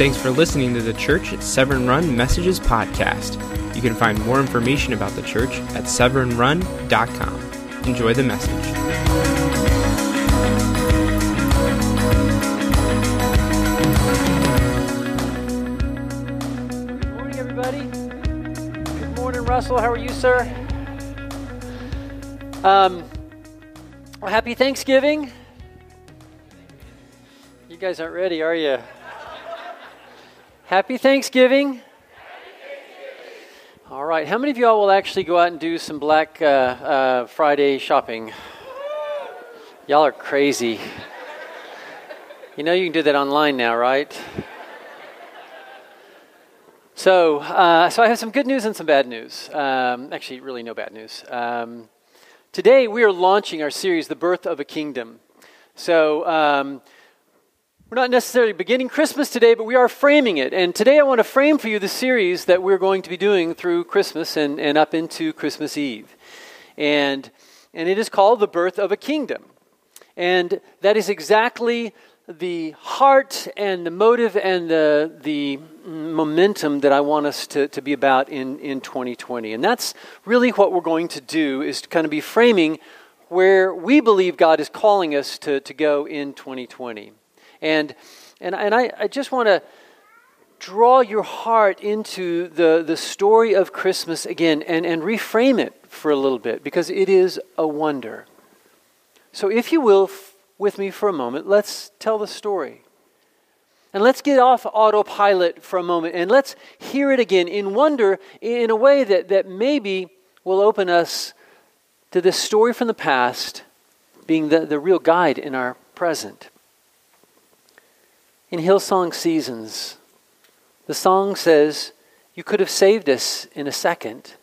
Thanks for listening to the Church at Severn Run Messages podcast. You can find more information about the church at severnrun.com. Enjoy the message. Good morning, everybody. Good morning, Russell. How are you, sir? Um, well, happy Thanksgiving. You guys aren't ready, are you? Happy Thanksgiving. All right. How many of y'all will actually go out and do some Black uh, uh, Friday shopping? Y'all are crazy. You know you can do that online now, right? So, uh, so I have some good news and some bad news. Um, actually, really no bad news. Um, today we are launching our series, "The Birth of a Kingdom." So. Um, we're not necessarily beginning Christmas today, but we are framing it. And today I want to frame for you the series that we're going to be doing through Christmas and, and up into Christmas Eve. And, and it is called The Birth of a Kingdom. And that is exactly the heart and the motive and the, the momentum that I want us to, to be about in, in 2020. And that's really what we're going to do is to kind of be framing where we believe God is calling us to, to go in 2020. And, and, and I, I just want to draw your heart into the, the story of Christmas again and, and reframe it for a little bit because it is a wonder. So, if you will, f- with me for a moment, let's tell the story. And let's get off autopilot for a moment and let's hear it again in wonder in a way that, that maybe will open us to this story from the past being the, the real guide in our present. In Hillsong Seasons, the song says, You could have saved us in a second,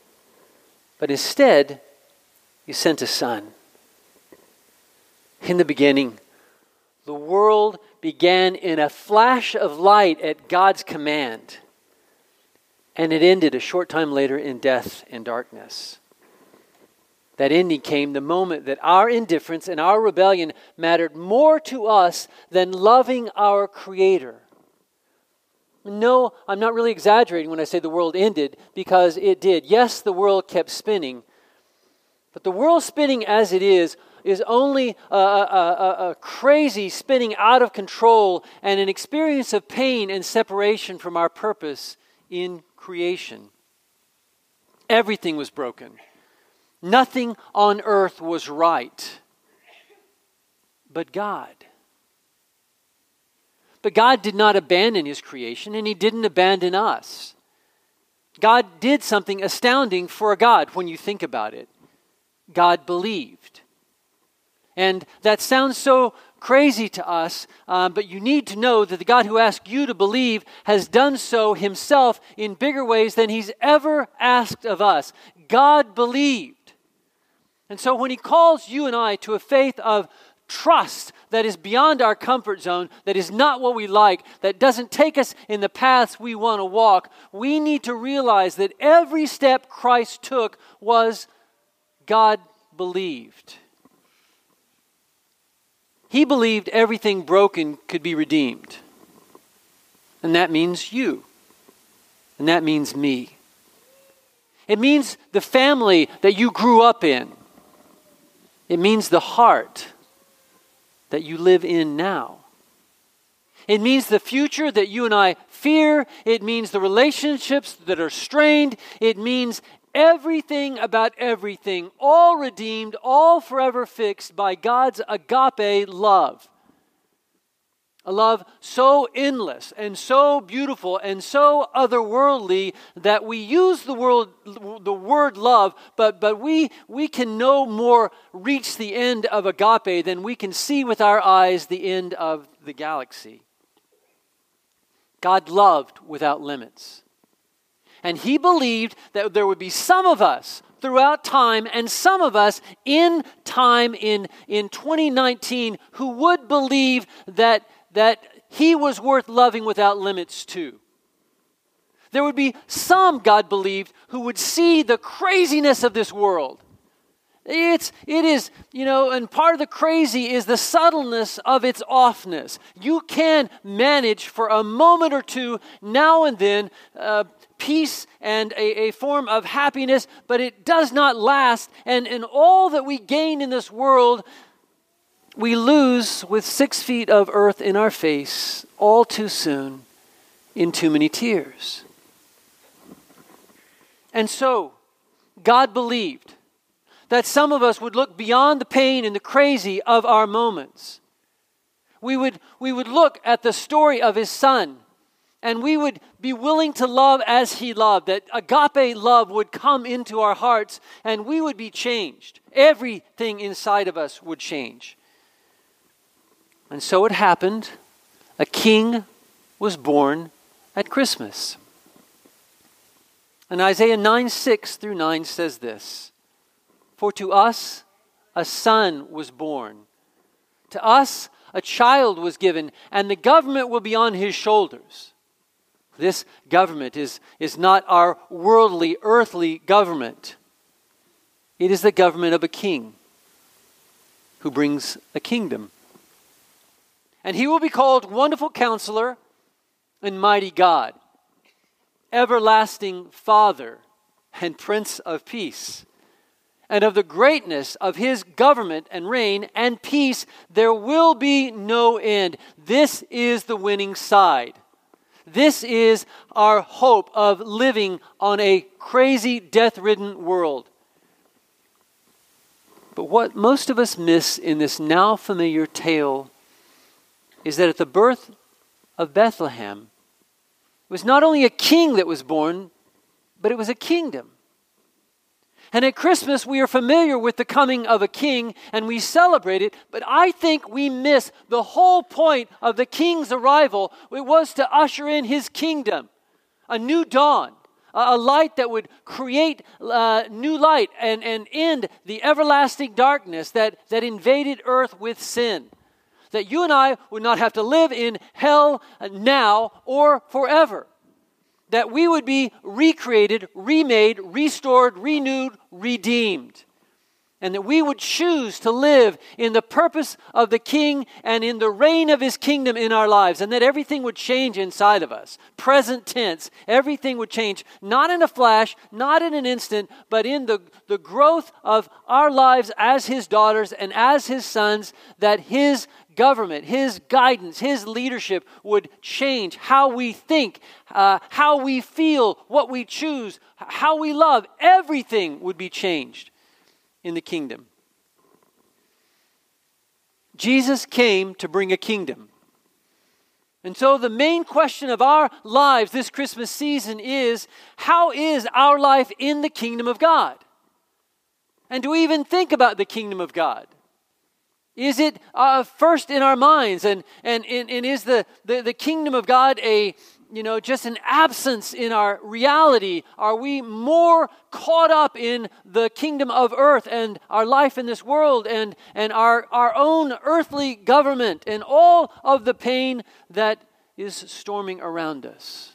but instead, you sent a son. In the beginning, the world began in a flash of light at God's command, and it ended a short time later in death and darkness. That ending came the moment that our indifference and our rebellion mattered more to us than loving our Creator. No, I'm not really exaggerating when I say the world ended because it did. Yes, the world kept spinning, but the world spinning as it is is only a, a, a, a, crazy spinning out of control and an experience of pain and separation from our purpose in creation. Everything was broken. Nothing on earth was right but God. But God did not abandon his creation, and he didn't abandon us. God did something astounding for a God when you think about it. God believed. And that sounds so crazy to us, um, but you need to know that the God who asked you to believe has done so himself in bigger ways than he's ever asked of us. God believed. And so when he calls you and I to a faith of trust that is beyond our comfort zone, that is not what we like, that doesn't take us in the paths we want to walk, we need to realize that every step Christ took was God believed. He believed everything broken could be redeemed. And that means you. And that means me. It means the family that you grew up in. It means the heart that you live in now. It means the future that you and I fear. It means the relationships that are strained. It means everything about everything, all redeemed, all forever fixed by God's agape love. A love so endless and so beautiful and so otherworldly that we use the word, the word love, but, but we, we can no more reach the end of agape than we can see with our eyes the end of the galaxy. God loved without limits. And he believed that there would be some of us throughout time and some of us in time in, in 2019 who would believe that that he was worth loving without limits too. There would be some, God believed, who would see the craziness of this world. It's, it is, you know, and part of the crazy is the subtleness of its offness. You can manage for a moment or two, now and then, uh, peace and a, a form of happiness, but it does not last. And, and all that we gain in this world, we lose with six feet of earth in our face all too soon in too many tears. And so, God believed that some of us would look beyond the pain and the crazy of our moments. We would, we would look at the story of his son and we would be willing to love as he loved, that agape love would come into our hearts and we would be changed. Everything inside of us would change. And so it happened. A king was born at Christmas. And Isaiah 9 6 through 9 says this For to us a son was born, to us a child was given, and the government will be on his shoulders. This government is, is not our worldly, earthly government. It is the government of a king who brings a kingdom. And he will be called Wonderful Counselor and Mighty God, Everlasting Father and Prince of Peace. And of the greatness of his government and reign and peace, there will be no end. This is the winning side. This is our hope of living on a crazy, death ridden world. But what most of us miss in this now familiar tale is that at the birth of Bethlehem, it was not only a king that was born, but it was a kingdom. And at Christmas, we are familiar with the coming of a king and we celebrate it, but I think we miss the whole point of the king's arrival. It was to usher in his kingdom, a new dawn, a light that would create uh, new light and, and end the everlasting darkness that, that invaded earth with sin. That you and I would not have to live in hell now or forever that we would be recreated, remade, restored, renewed, redeemed. And that we would choose to live in the purpose of the King and in the reign of his kingdom in our lives. And that everything would change inside of us. Present tense, everything would change, not in a flash, not in an instant, but in the, the growth of our lives as his daughters and as his sons, that his government, His guidance, His leadership would change how we think, uh, how we feel, what we choose, how we love. Everything would be changed in the kingdom. Jesus came to bring a kingdom. And so, the main question of our lives this Christmas season is how is our life in the kingdom of God? And do we even think about the kingdom of God? Is it uh, first in our minds? And, and, and, and is the, the, the kingdom of God a, you know, just an absence in our reality? Are we more caught up in the kingdom of earth and our life in this world and, and our, our own earthly government and all of the pain that is storming around us?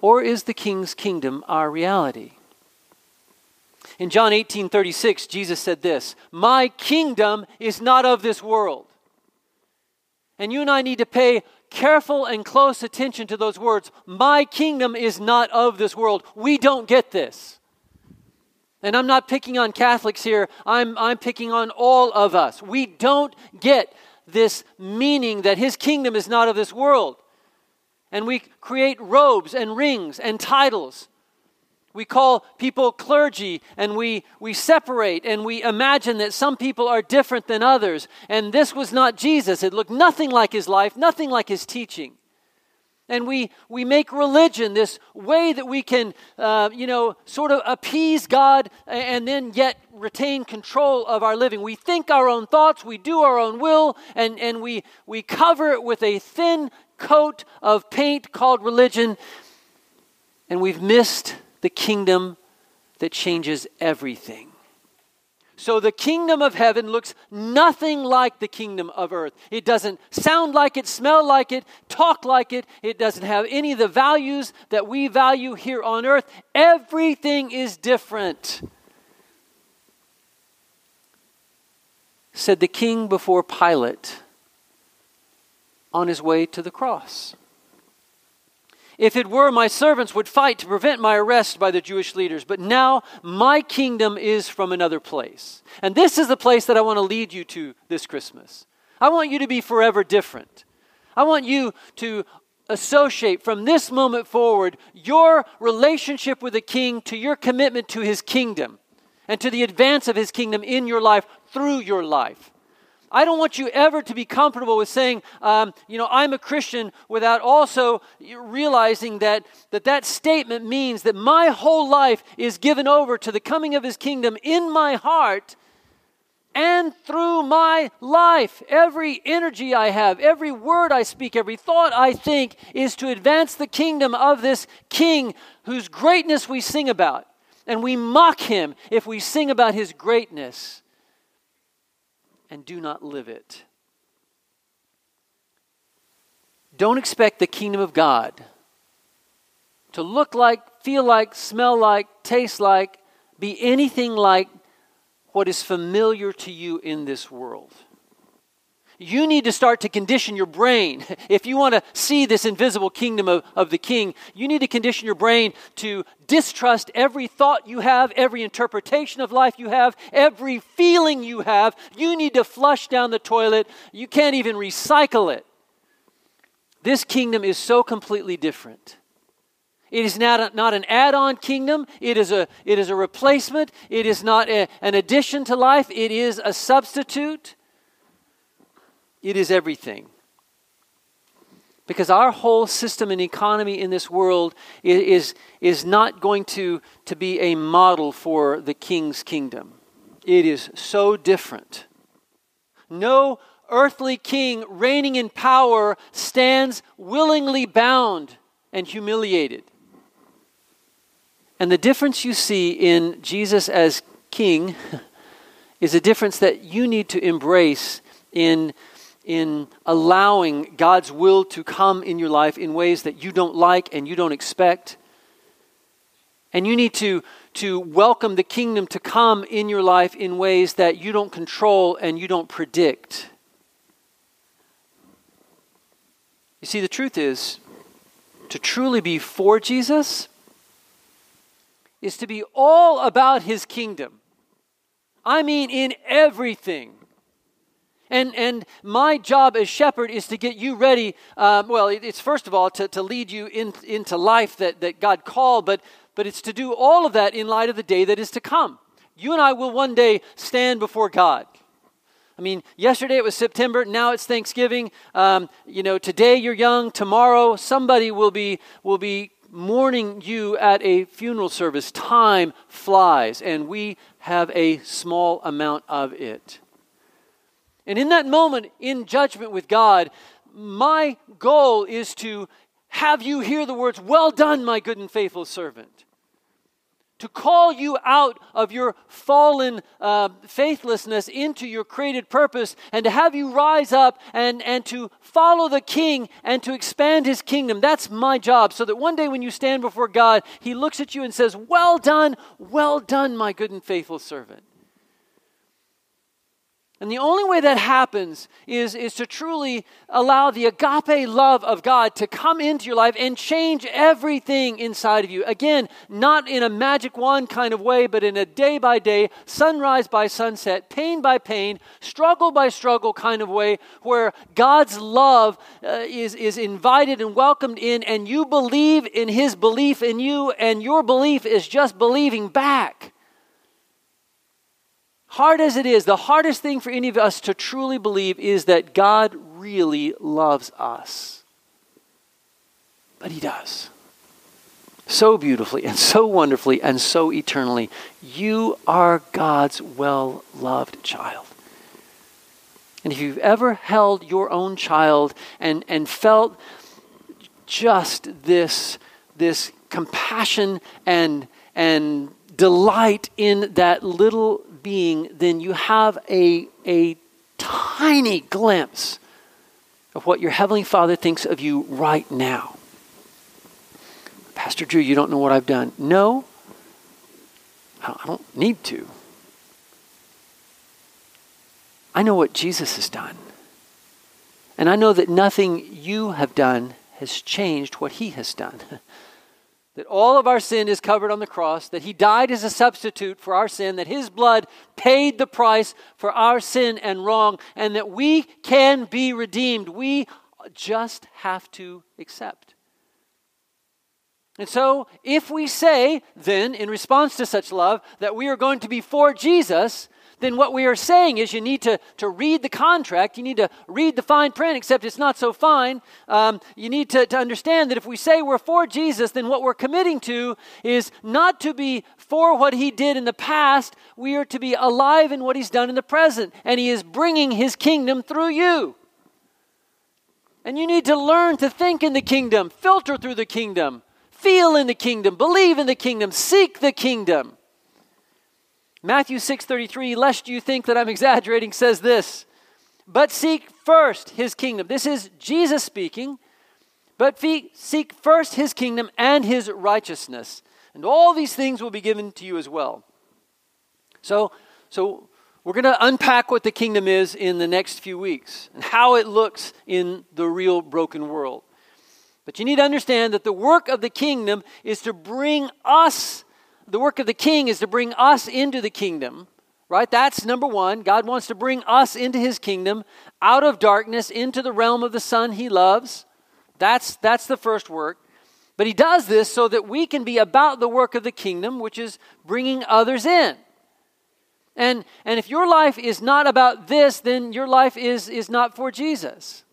Or is the king's kingdom our reality? In John 18 36, Jesus said this My kingdom is not of this world. And you and I need to pay careful and close attention to those words. My kingdom is not of this world. We don't get this. And I'm not picking on Catholics here, I'm, I'm picking on all of us. We don't get this meaning that his kingdom is not of this world. And we create robes and rings and titles we call people clergy and we, we separate and we imagine that some people are different than others. And this was not Jesus. It looked nothing like his life, nothing like his teaching. And we, we make religion this way that we can, uh, you know, sort of appease God and then yet retain control of our living. We think our own thoughts, we do our own will, and, and we, we cover it with a thin coat of paint called religion. And we've missed the kingdom that changes everything. So the kingdom of heaven looks nothing like the kingdom of earth. It doesn't sound like it, smell like it, talk like it. It doesn't have any of the values that we value here on earth. Everything is different. Said the king before Pilate on his way to the cross. If it were, my servants would fight to prevent my arrest by the Jewish leaders. But now my kingdom is from another place. And this is the place that I want to lead you to this Christmas. I want you to be forever different. I want you to associate from this moment forward your relationship with the king to your commitment to his kingdom and to the advance of his kingdom in your life through your life. I don't want you ever to be comfortable with saying, um, you know, I'm a Christian without also realizing that, that that statement means that my whole life is given over to the coming of his kingdom in my heart and through my life. Every energy I have, every word I speak, every thought I think is to advance the kingdom of this king whose greatness we sing about. And we mock him if we sing about his greatness and do not live it. Don't expect the kingdom of God to look like, feel like, smell like, taste like, be anything like what is familiar to you in this world. You need to start to condition your brain. If you want to see this invisible kingdom of, of the king, you need to condition your brain to distrust every thought you have, every interpretation of life you have, every feeling you have. You need to flush down the toilet. You can't even recycle it. This kingdom is so completely different. It is not, a, not an add on kingdom. It is a, it is a replacement. It is not a, an addition to life. It is a substitute. It is everything. Because our whole system and economy in this world is, is not going to, to be a model for the king's kingdom. It is so different. No earthly king reigning in power stands willingly bound and humiliated. And the difference you see in Jesus as king is a difference that you need to embrace in in allowing God's will to come in your life in ways that you don't like and you don't expect. And you need to, to welcome the kingdom to come in your life in ways that you don't control and you don't predict. You see, the truth is, to truly be for Jesus is to be all about his kingdom. I mean, in everything. And, and my job as shepherd is to get you ready. Um, well, it's first of all to, to lead you in, into life that, that God called, but, but it's to do all of that in light of the day that is to come. You and I will one day stand before God. I mean, yesterday it was September, now it's Thanksgiving. Um, you know, today you're young, tomorrow somebody will be, will be mourning you at a funeral service. Time flies, and we have a small amount of it. And in that moment, in judgment with God, my goal is to have you hear the words, Well done, my good and faithful servant. To call you out of your fallen uh, faithlessness into your created purpose, and to have you rise up and, and to follow the king and to expand his kingdom. That's my job. So that one day when you stand before God, he looks at you and says, Well done, well done, my good and faithful servant. And the only way that happens is, is to truly allow the agape love of God to come into your life and change everything inside of you. Again, not in a magic wand kind of way, but in a day by day, sunrise by sunset, pain by pain, struggle by struggle kind of way, where God's love uh, is, is invited and welcomed in, and you believe in His belief in you, and your belief is just believing back. Hard as it is, the hardest thing for any of us to truly believe is that God really loves us. But He does. So beautifully and so wonderfully and so eternally. You are God's well loved child. And if you've ever held your own child and, and felt just this, this compassion and, and delight in that little being, then you have a, a tiny glimpse of what your Heavenly Father thinks of you right now. Pastor Drew, you don't know what I've done. No, I don't need to. I know what Jesus has done. And I know that nothing you have done has changed what he has done. that all of our sin is covered on the cross, that he died as a substitute for our sin, that his blood paid the price for our sin and wrong, and that we can be redeemed. We just have to accept. And so, if we say, then, in response to such love, that we are going to be for Jesus, then what we are saying is you need to, to read the contract, you need to read the fine print, except it's not so fine. Um, you need to, to understand that if we say we're for Jesus, then what we're committing to is not to be for what he did in the past, we are to be alive in what he's done in the present, and he is bringing his kingdom through you. And you need to learn to think in the kingdom, filter through the kingdom, feel in the kingdom, believe in the kingdom, seek the kingdom. Matthew 6:33, lest you think that I'm exaggerating, says this, but seek first his kingdom. This is Jesus speaking. But seek first his kingdom and his righteousness, and all these things will be given to you as well. So, so we're going to unpack what the kingdom is in the next few weeks and how it looks in the real broken world. But you need to understand that the work of the kingdom is to bring us the work of the king is to bring us into the kingdom, right? That's number one. God wants to bring us into his kingdom, out of darkness, into the realm of the Son he loves. That's, that's the first work. But he does this so that we can be about the work of the kingdom, which is bringing others in. And, and if your life is not about this, then your life is, is not for Jesus.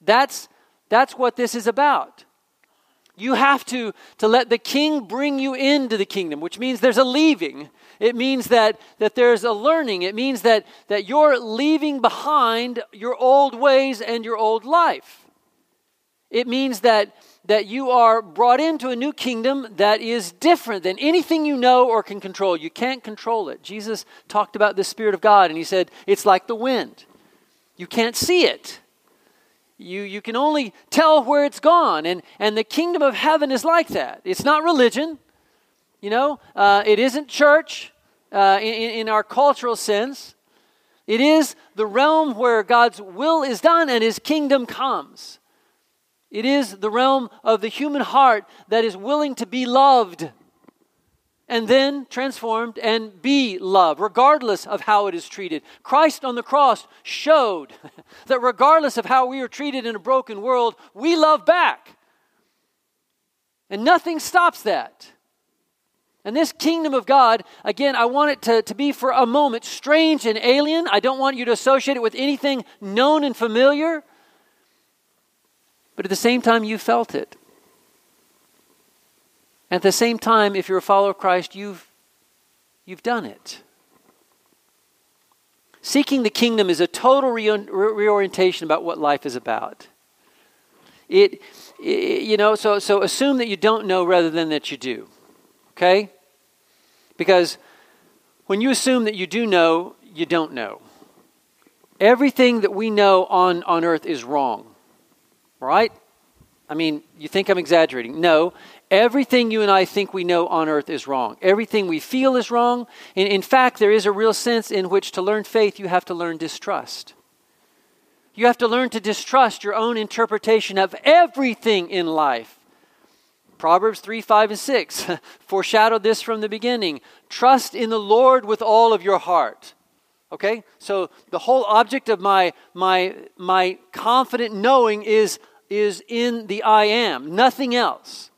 That's, that's what this is about. You have to, to let the king bring you into the kingdom, which means there's a leaving. It means that, that there's a learning. It means that, that you're leaving behind your old ways and your old life. It means that, that you are brought into a new kingdom that is different than anything you know or can control. You can't control it. Jesus talked about the Spirit of God, and he said, It's like the wind. You can't see it. You, you can only tell where it's gone. And, and the kingdom of heaven is like that. It's not religion, you know, uh, it isn't church uh, in, in our cultural sense. It is the realm where God's will is done and his kingdom comes. It is the realm of the human heart that is willing to be loved and then transformed and be love, regardless of how it is treated. Christ on the cross showed that regardless of how we are treated in a broken world, we love back. And nothing stops that. And this kingdom of God, again, I want it to, to be for a moment strange and alien. I don't want you to associate it with anything known and familiar. But at the same time, you felt it. At the same time, if you're a follower of Christ, you've, you've done it. Seeking the kingdom is a total re- reorientation about what life is about. It, it, you know, so, so assume that you don't know rather than that you do. Okay? Because when you assume that you do know, you don't know. Everything that we know on, on earth is wrong. Right? I mean, you think I'm exaggerating. No, Everything you and I think we know on earth is wrong. Everything we feel is wrong. In, fact, there is a real sense in which to learn faith, you have to learn distrust. You have to learn to distrust your own interpretation of everything in life. Proverbs 3, 5, and 6 foreshadowed this from the beginning. Trust in the Lord with all of your heart. Okay? So the whole object of my, my, my confident knowing is, is in the I am, nothing else.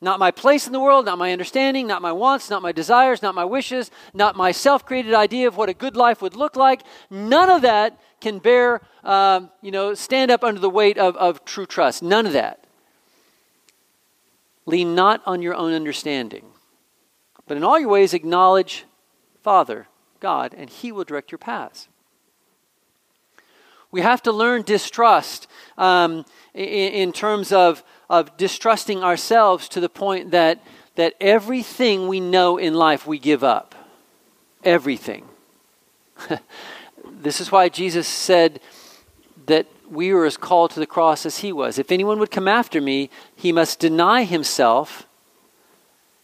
Not my place in the world, not my understanding, not my wants, not my desires, not my wishes, not my self created idea of what a good life would look like. None of that can bear, um, you know, stand up under the weight of, of true trust. None of that. Lean not on your own understanding, but in all your ways acknowledge Father, God, and He will direct your paths. We have to learn distrust um, in, in terms of of distrusting ourselves to the point that, that everything we know in life we give up. Everything. this is why Jesus said that we were as called to the cross as he was. If anyone would come after me, he must deny himself.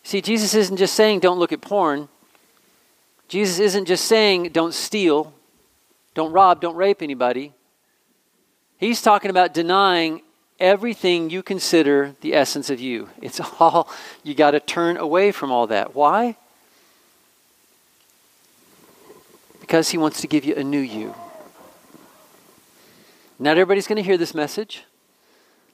See, Jesus isn't just saying don't look at porn. Jesus isn't just saying don't steal, don't rob, don't rape anybody. He's talking about denying everything you consider the essence of you. It's all, you got to turn away from all that. Why? Because he wants to give you a new you. Not everybody's going to hear this message.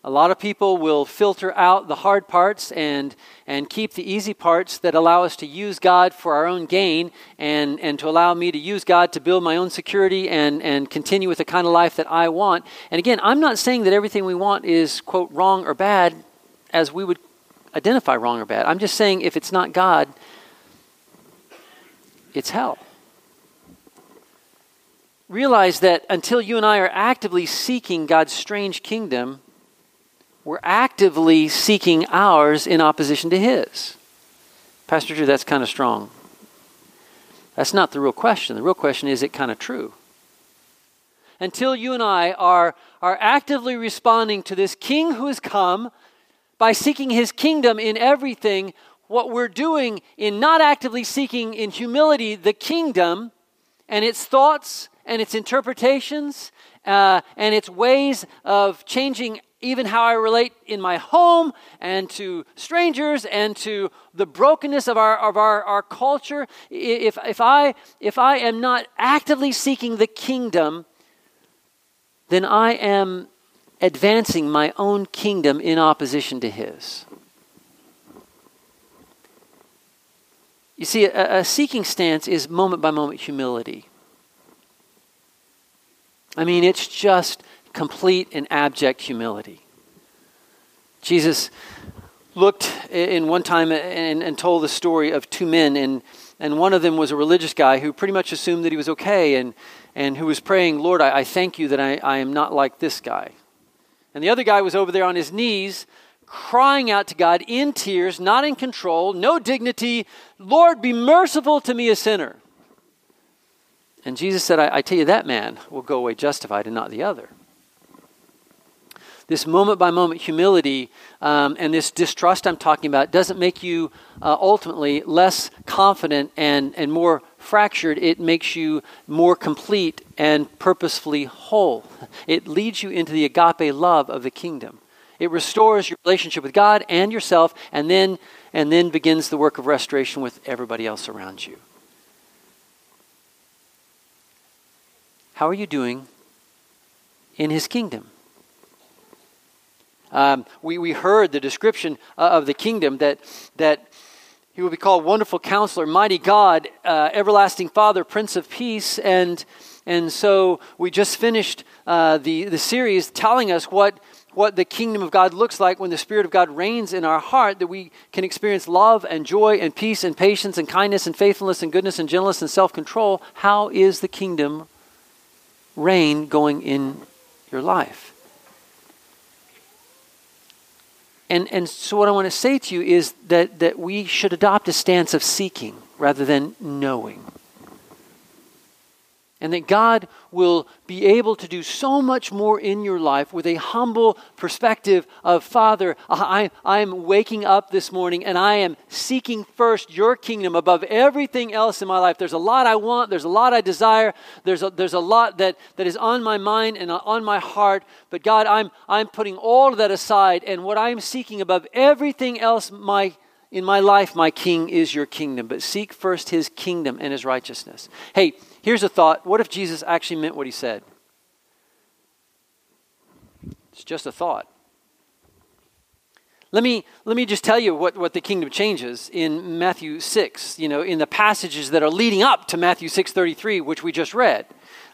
A lot of people will filter out the hard parts and, and keep the easy parts that allow us to use God for our own gain and, and to allow me to use God to build my own security and, and continue with the kind of life that I want. And again, I'm not saying that everything we want is, quote, wrong or bad as we would identify wrong or bad. I'm just saying if it's not God, it's hell. Realize that until you and I are actively seeking God's strange kingdom, we're actively seeking ours in opposition to His. Pastor Drew, that's kind of strong. That's not the real question. The real question is it kind of true? Until you and I are, are actively responding to this King who has come by seeking His kingdom in everything, what we're doing in not actively seeking in humility the kingdom and its thoughts and its interpretations uh, and its ways of changing even how I relate in my home and to strangers and to the brokenness of our, of our, our culture, if, if, I, if I am not actively seeking the kingdom, then I am advancing my own kingdom in opposition to his. You see, a, a seeking stance is moment by moment humility. I mean, it's just complete and abject humility. Jesus looked in one time and, and, told the story of two men, and, and one of them was a religious guy who pretty much assumed that he was okay and, and who was praying, Lord, I, I thank you that I, I am not like this guy. And the other guy was over there on his knees, crying out to God in tears, not in control, no dignity, Lord, be merciful to me, a sinner. And Jesus said, I, I tell you, that man will go away justified and not the other this moment by moment humility um, and this distrust I'm talking about doesn't make you uh, ultimately less confident and, and more fractured. It makes you more complete and purposefully whole. It leads you into the agape love of the kingdom. It restores your relationship with God and yourself, and then, and then begins the work of restoration with everybody else around you. How are you doing in His kingdom? Um, we, we heard the description uh, of the kingdom that, that he will be called Wonderful Counselor, Mighty God, uh, Everlasting Father, Prince of Peace. And, and so we just finished uh, the, the series telling us what, what the kingdom of God looks like when the Spirit of God reigns in our heart, that we can experience love and joy and peace and patience and kindness and faithfulness and goodness and gentleness and self control. How is the kingdom reign going in your life? And, and so, what I want to say to you is that, that we should adopt a stance of seeking rather than knowing and that God will be able to do so much more in your life with a humble perspective of Father, I, I'm waking up this morning and I am seeking first your kingdom above everything else in my life. There's a lot I want, there's a lot I desire, there's a, there's a lot that, that is on my mind and uh, on my heart. But God, I'm, I'm putting all of that aside, and what I'm seeking above everything else, my in my life, my king is your kingdom, but seek first his kingdom and his righteousness. Hey, Here's a thought what if Jesus actually meant what he said? It's just a thought. Let me, let me just tell you what, what the kingdom changes in Matthew 6, you know, in the passages that are leading up to Matthew 6.33, which we just read.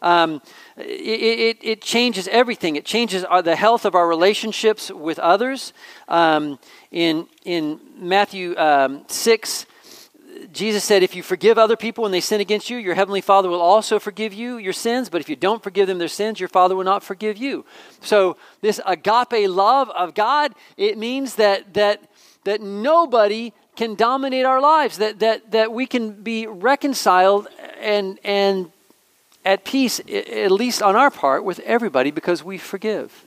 Um, it, it, it, changes everything. It changes our, the health of our relationships with others. Um, in, in Matthew um, 6, Jesus said, If you forgive other people when they sin against you, your heavenly Father will also forgive you your sins. But if you don't forgive them their sins, your Father will not forgive you. So, this agape love of God, it means that, that, that nobody can dominate our lives, that, that, that we can be reconciled and, and at peace, at least on our part, with everybody because we forgive.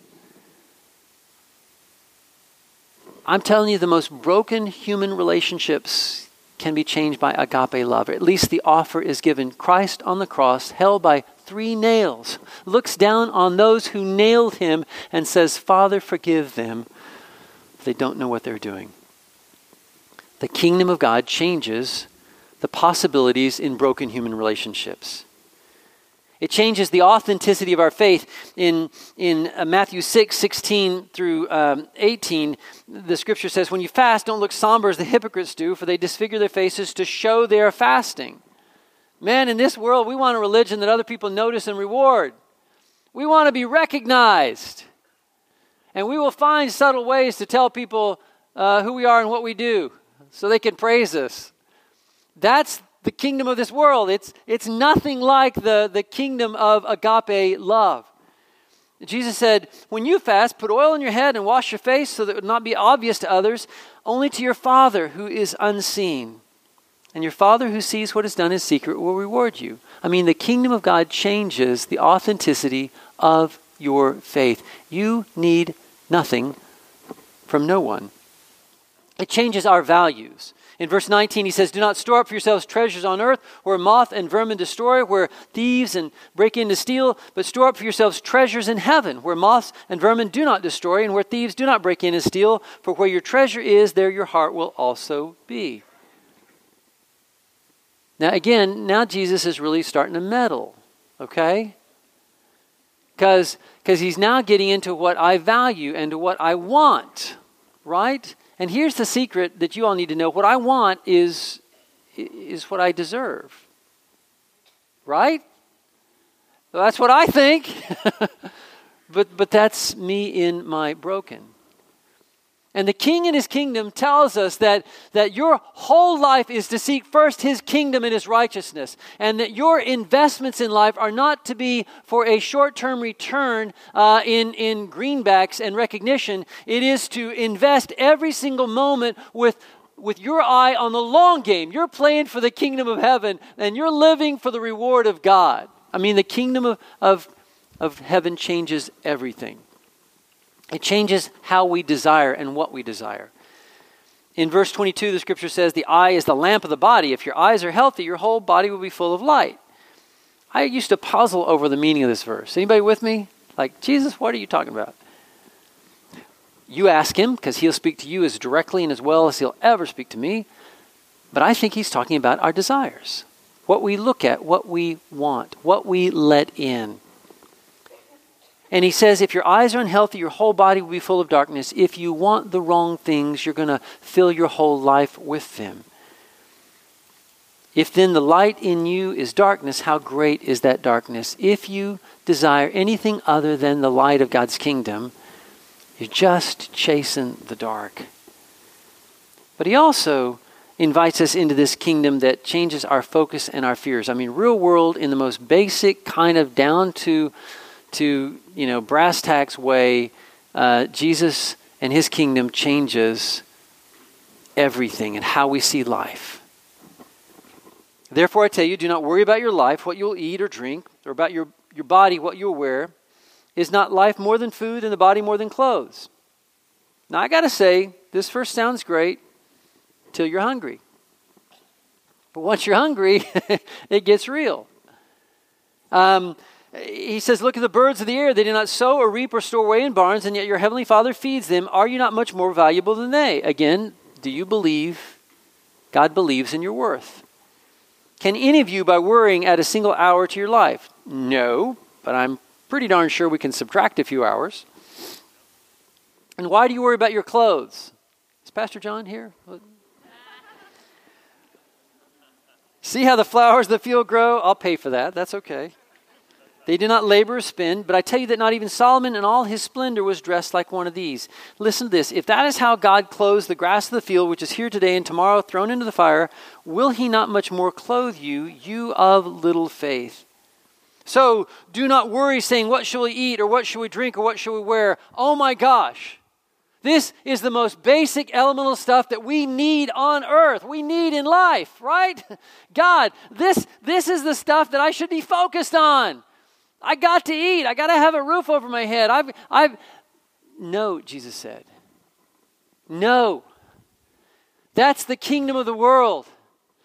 I'm telling you, the most broken human relationships can be changed by agape love. At least the offer is given. Christ on the cross, held by three nails, looks down on those who nailed him and says, Father, forgive them. They don't know what they're doing. The kingdom of God changes the possibilities in broken human relationships. It changes the authenticity of our faith. In, in uh, Matthew 6, 16 through um, 18, the scripture says, When you fast, don't look somber as the hypocrites do, for they disfigure their faces to show they are fasting. Man, in this world, we want a religion that other people notice and reward. We want to be recognized. And we will find subtle ways to tell people uh, who we are and what we do so they can praise us. That's the kingdom of this world. It's, it's nothing like the, the kingdom of agape love. Jesus said, When you fast, put oil on your head and wash your face so that it would not be obvious to others, only to your Father who is unseen. And your Father who sees what is done in secret will reward you. I mean, the kingdom of God changes the authenticity of your faith. You need nothing from no one. It changes our values. In verse 19, he says, Do not store up for yourselves treasures on earth where moth and vermin destroy, where thieves and break in to steal, but store up for yourselves treasures in heaven where moths and vermin do not destroy, and where thieves do not break in and steal. For where your treasure is, there your heart will also be. Now, again, now Jesus is really starting to meddle, okay? Because he's now getting into what I value and to what I want, right? And here's the secret that you all need to know what I want is, is what I deserve. Right? Well, that's what I think. but, but that's me in my broken. And the king and his kingdom tells us that, that your whole life is to seek first his kingdom and his righteousness. And that your investments in life are not to be for a short term return uh, in, in greenbacks and recognition. It is to invest every single moment with, with your eye on the long game. You're playing for the kingdom of heaven and you're living for the reward of God. I mean, the kingdom of, of, of heaven changes everything. It changes how we desire and what we desire. In verse 22, the scripture says, The eye is the lamp of the body. If your eyes are healthy, your whole body will be full of light. I used to puzzle over the meaning of this verse. Anybody with me? Like, Jesus, what are you talking about? You ask him, because he'll speak to you as directly and as well as he'll ever speak to me. But I think he's talking about our desires. What we look at, what we want, what we let in. And he says, if your eyes are unhealthy, your whole body will be full of darkness. If you want the wrong things, you're going to fill your whole life with them. If then the light in you is darkness, how great is that darkness? If you desire anything other than the light of God's kingdom, you're just chasing the dark. But he also invites us into this kingdom that changes our focus and our fears. I mean, real world in the most basic, kind of down to to you know brass tacks way, uh, Jesus and His kingdom changes everything and how we see life. Therefore, I tell you, do not worry about your life, what you'll eat or drink, or about your, your body, what you'll wear. Is not life more than food and the body more than clothes? Now, I got to say, this first sounds great till you're hungry. But once you're hungry, it gets real. Um, he says, Look at the birds of the air. They do not sow or reap or store away in barns, and yet your heavenly Father feeds them. Are you not much more valuable than they? Again, do you believe God believes in your worth? Can any of you, by worrying, add a single hour to your life? No, but I'm pretty darn sure we can subtract a few hours. And why do you worry about your clothes? Is Pastor John here? See how the flowers of the field grow? I'll pay for that. That's okay. They do not labor or spin, but I tell you that not even Solomon in all his splendor was dressed like one of these. Listen to this. If that is how God clothes the grass of the field, which is here today and tomorrow thrown into the fire, will he not much more clothe you, you of little faith? So do not worry, saying, What shall we eat, or what shall we drink, or what shall we wear? Oh my gosh. This is the most basic elemental stuff that we need on earth. We need in life, right? God, this, this is the stuff that I should be focused on. I got to eat. I got to have a roof over my head. I've, I've, no, Jesus said. No. That's the kingdom of the world.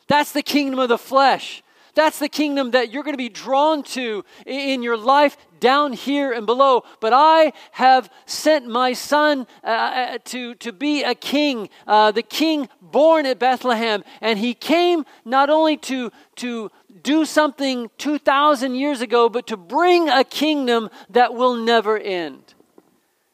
That's the kingdom of the flesh. That's the kingdom that you're going to be drawn to in your life down here and below. But I have sent my son uh, uh, to, to be a king, uh, the king born at Bethlehem. And he came not only to, to do something 2,000 years ago, but to bring a kingdom that will never end.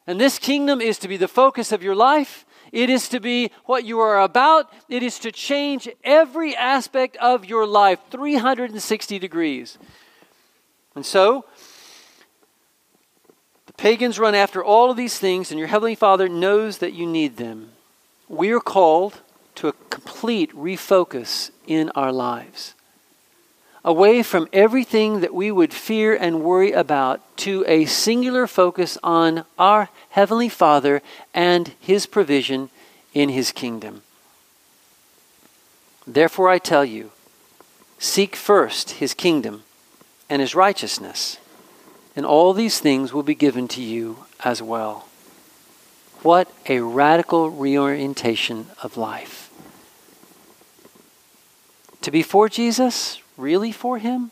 And this kingdom is to be the focus of your life. It is to be what you are about. It is to change every aspect of your life 360 degrees. And so, the pagans run after all of these things, and your Heavenly Father knows that you need them. We are called to a complete refocus in our lives away from everything that we would fear and worry about to a singular focus on our Heavenly Father and His provision in His kingdom. Therefore, I tell you, seek first His kingdom and His righteousness, and all these things will be given to you as well. What a radical reorientation of life. To be for Jesus, really for Him?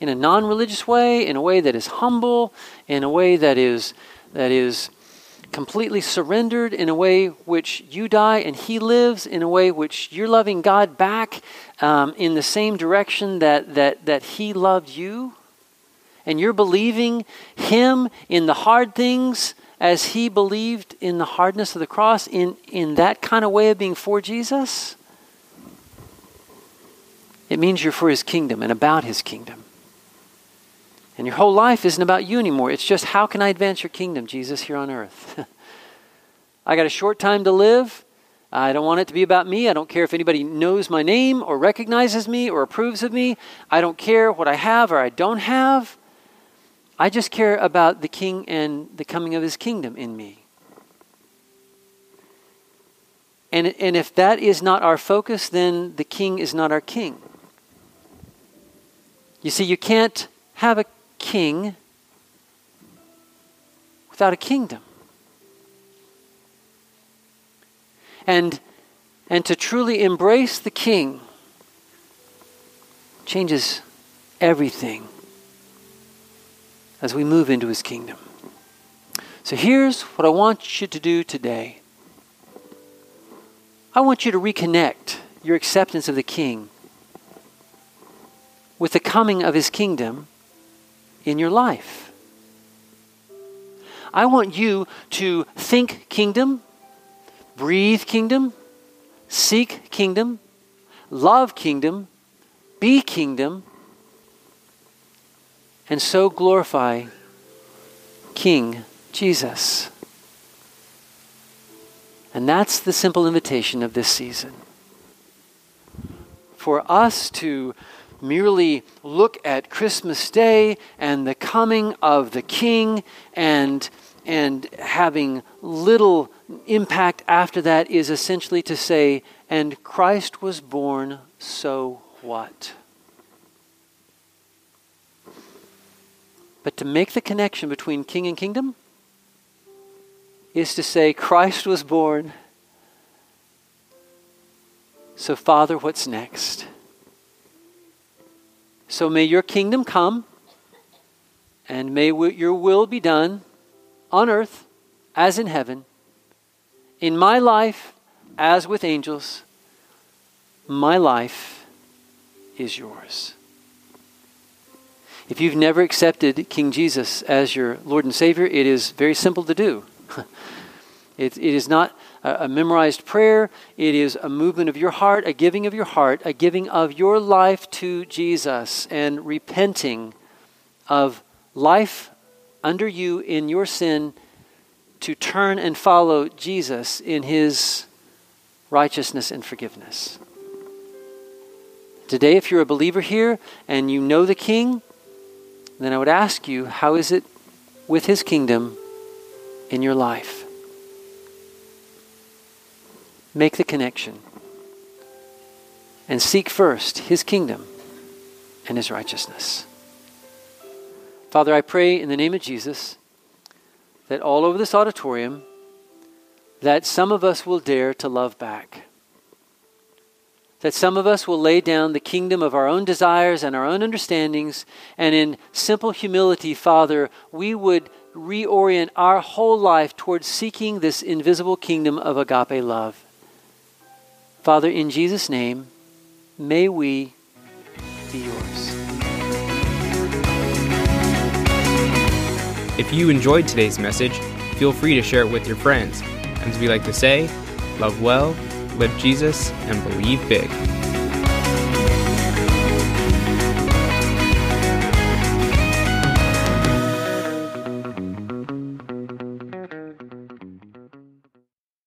In a non religious way, in a way that is humble, in a way that is that is completely surrendered in a way which you die and he lives in a way which you're loving god back um, in the same direction that, that, that he loved you and you're believing him in the hard things as he believed in the hardness of the cross in, in that kind of way of being for jesus it means you're for his kingdom and about his kingdom and your whole life isn't about you anymore. It's just how can I advance your kingdom, Jesus, here on earth? I got a short time to live. I don't want it to be about me. I don't care if anybody knows my name or recognizes me or approves of me. I don't care what I have or I don't have. I just care about the king and the coming of his kingdom in me. And, and if that is not our focus, then the king is not our king. You see, you can't have a king without a kingdom. And, and to truly embrace the king changes everything as we move into his kingdom. So here's what I want you to do today I want you to reconnect your acceptance of the king with the coming of his kingdom in your life. I want you to think kingdom, breathe kingdom, seek kingdom, love kingdom, be kingdom, and so glorify King Jesus. And that's the simple invitation of this season. For us to merely look at Christmas Day and the coming of the King and, and having little impact after that is essentially to say, and Christ was born, so what? But to make the connection between king and kingdom is to say, Christ was born. So, Father, what's next? So may your kingdom come, and may your will be done on earth as in heaven, in my life as with angels. My life is yours. If you've never accepted King Jesus as your Lord and Savior, it is very simple to do. it, it is not a, a memorized prayer. It is a movement of your heart, a giving of your heart, a giving of your life to Jesus, and repenting of life under you in your sin to turn and follow Jesus in his righteousness and forgiveness. Today, if you're a believer here and you know the King, then I would ask you, how is it with his kingdom in your life? Make the connection and seek first his kingdom and his righteousness. Father, I pray in the name of Jesus that all over this auditorium that some of us will dare to love back. That some of us will lay down the kingdom of our own desires and our own understandings, and in simple humility, Father, we would reorient our whole life towards seeking this invisible kingdom of agape love. Father, in Jesus' name, may we be yours. If you enjoyed today's message, feel free to share it with your friends. And as we like to say, love well, live Jesus, and believe big.